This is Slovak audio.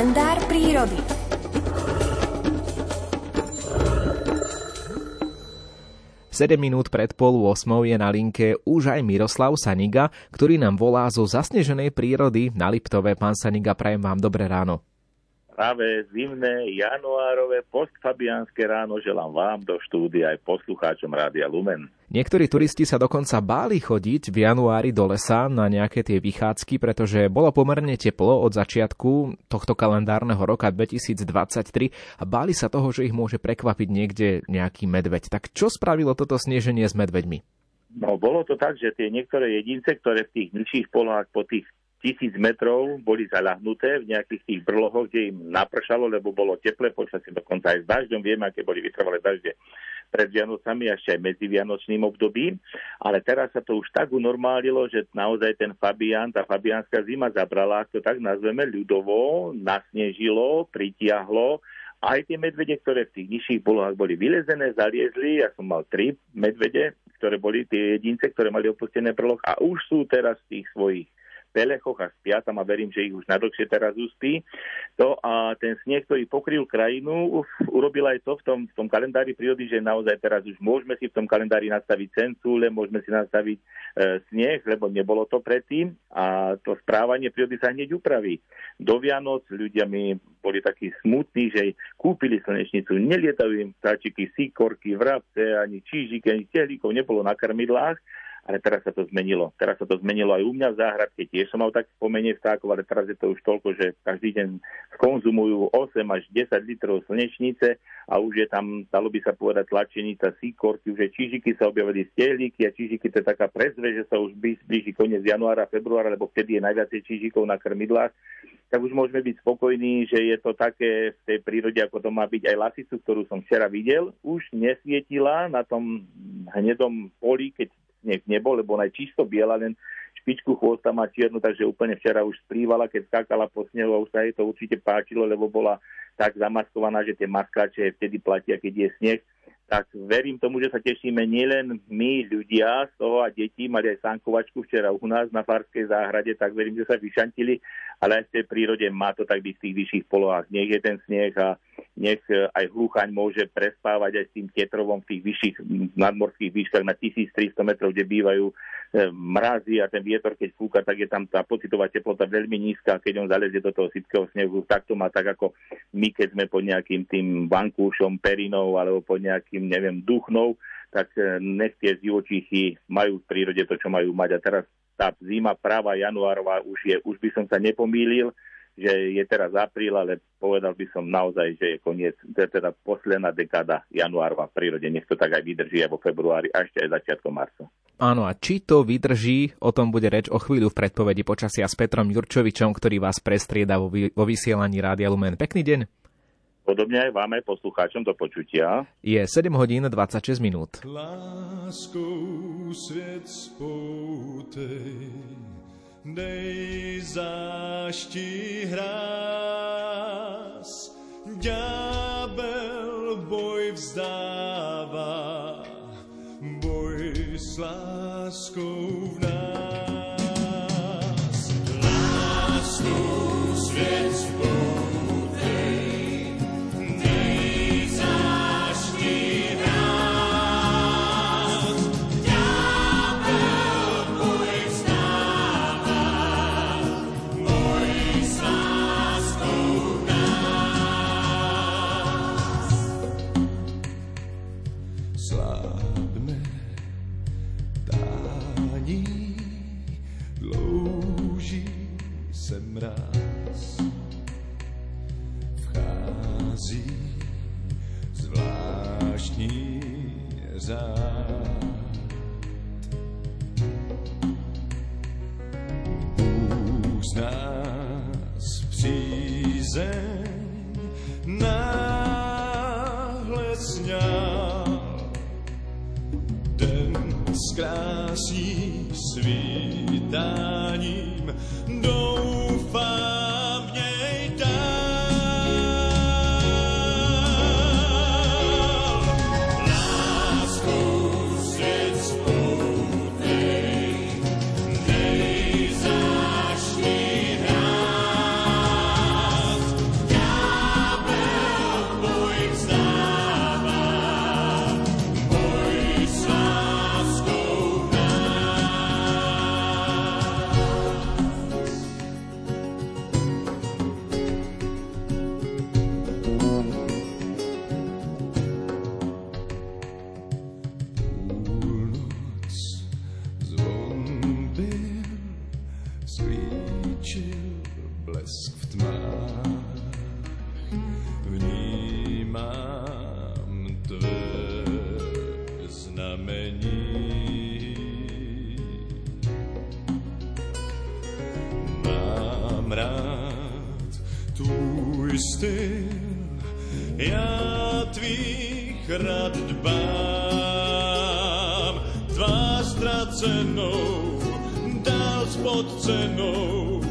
kalendár prírody. Sedem minút pred pol 8 je na linke už aj Miroslav Saniga, ktorý nám volá zo zasneženej prírody na Liptové. Pán Saniga, prajem vám dobré ráno práve zimné januárové postfabiánske ráno želám vám do štúdia aj poslucháčom Rádia Lumen. Niektorí turisti sa dokonca báli chodiť v januári do lesa na nejaké tie vychádzky, pretože bolo pomerne teplo od začiatku tohto kalendárneho roka 2023 a báli sa toho, že ich môže prekvapiť niekde nejaký medveď. Tak čo spravilo toto sneženie s medveďmi? No, bolo to tak, že tie niektoré jedince, ktoré v tých nižších polohách po tých tisíc metrov boli zaľahnuté v nejakých tých brlohoch, kde im napršalo, lebo bolo teple, počasie dokonca aj s dažďom. Vieme, aké boli vytrvalé dažde pred Vianocami ešte aj medzi Vianočným obdobím. Ale teraz sa to už tak unormálilo, že naozaj ten Fabián, tá fabiánska zima zabrala, ak to tak nazveme, ľudovo, nasnežilo, pritiahlo aj tie medvede, ktoré v tých nižších polohách boli vylezené, zaliezli, ja som mal tri medvede, ktoré boli tie jedince, ktoré mali opustené brloh a už sú teraz v tých svojich pelechoch a spia tam a verím, že ich už nadlhšie teraz uspí. To a ten sneh, ktorý pokryl krajinu, uf, urobil aj to v tom, v tom kalendári prírody, že naozaj teraz už môžeme si v tom kalendári nastaviť cencúle, môžeme si nastaviť e, sneh, lebo nebolo to predtým a to správanie prírody sa hneď upraví. Do Vianoc ľudia mi boli takí smutní, že kúpili slnečnicu, nelietajú im vtáčiky, síkorky, vrabce, ani čížiky, ani tehlíkov nebolo na krmidlách ale teraz sa to zmenilo. Teraz sa to zmenilo aj u mňa v záhradke, tiež som mal tak pomenie vtákov, ale teraz je to už toľko, že každý deň skonzumujú 8 až 10 litrov slnečnice a už je tam, dalo by sa povedať, tlačenica síkorky, už je čižiky sa objavili stehlíky a čižiky to je taká prezve, že sa už blíži koniec januára, februára, lebo vtedy je najviac čižikov na krmidlách tak už môžeme byť spokojní, že je to také v tej prírode, ako to má byť aj lasicu, ktorú som včera videl. Už nesvietila na tom hnedom poli, keď sneh nebol, lebo ona je čisto biela, len špičku chvosta má čiernu, takže úplne včera už splývala, keď skákala po snehu a už sa jej to určite páčilo, lebo bola tak zamaskovaná, že tie maskáče vtedy platia, keď je sneh tak verím tomu, že sa tešíme nielen my, ľudia z toho a deti, mali aj sankovačku včera u nás na Farskej záhrade, tak verím, že sa vyšantili, ale aj v tej prírode má to tak byť v tých vyšších polohách. Nech je ten sneh a nech e, aj hluchaň môže prespávať aj s tým tetrovom v tých vyšších nadmorských výškach na 1300 metrov, kde bývajú e, mrazy a ten vietor, keď fúka, tak je tam tá pocitová teplota veľmi nízka. Keď on zalezie do toho sypkého snehu, tak to má tak ako my, keď sme pod nejakým tým vankúšom, perinou alebo pod nejakým neviem, duchnou, tak e, nech tie živočíchy majú v prírode to, čo majú mať. A teraz tá zima práva januárová už je, už by som sa nepomýlil, že je teraz apríl, ale povedal by som naozaj, že je koniec, to je teda posledná dekáda januárova v prírode. Nech to tak aj vydrží aj vo februári a ešte aj začiatkom marca. Áno, a či to vydrží, o tom bude reč o chvíľu v predpovedi počasia s Petrom Jurčovičom, ktorý vás prestrieda vo, vo vysielaní Rádia Lumen. Pekný deň. Podobne aj vám, aj poslucháčom do počutia. Je 7 hodín 26 minút. Láskou svět spoutej, dej zášti hrás, ďábel boj vzdává, boj s láskou řád. Bůh nás přízeň náhle sňal, den zkrásí svítáním svíčil blesk v tmách. Vnímám tvé znamení. Mám rád tvůj styl, já tvých rad dbám. Tvá ztracenou dál s podcenou,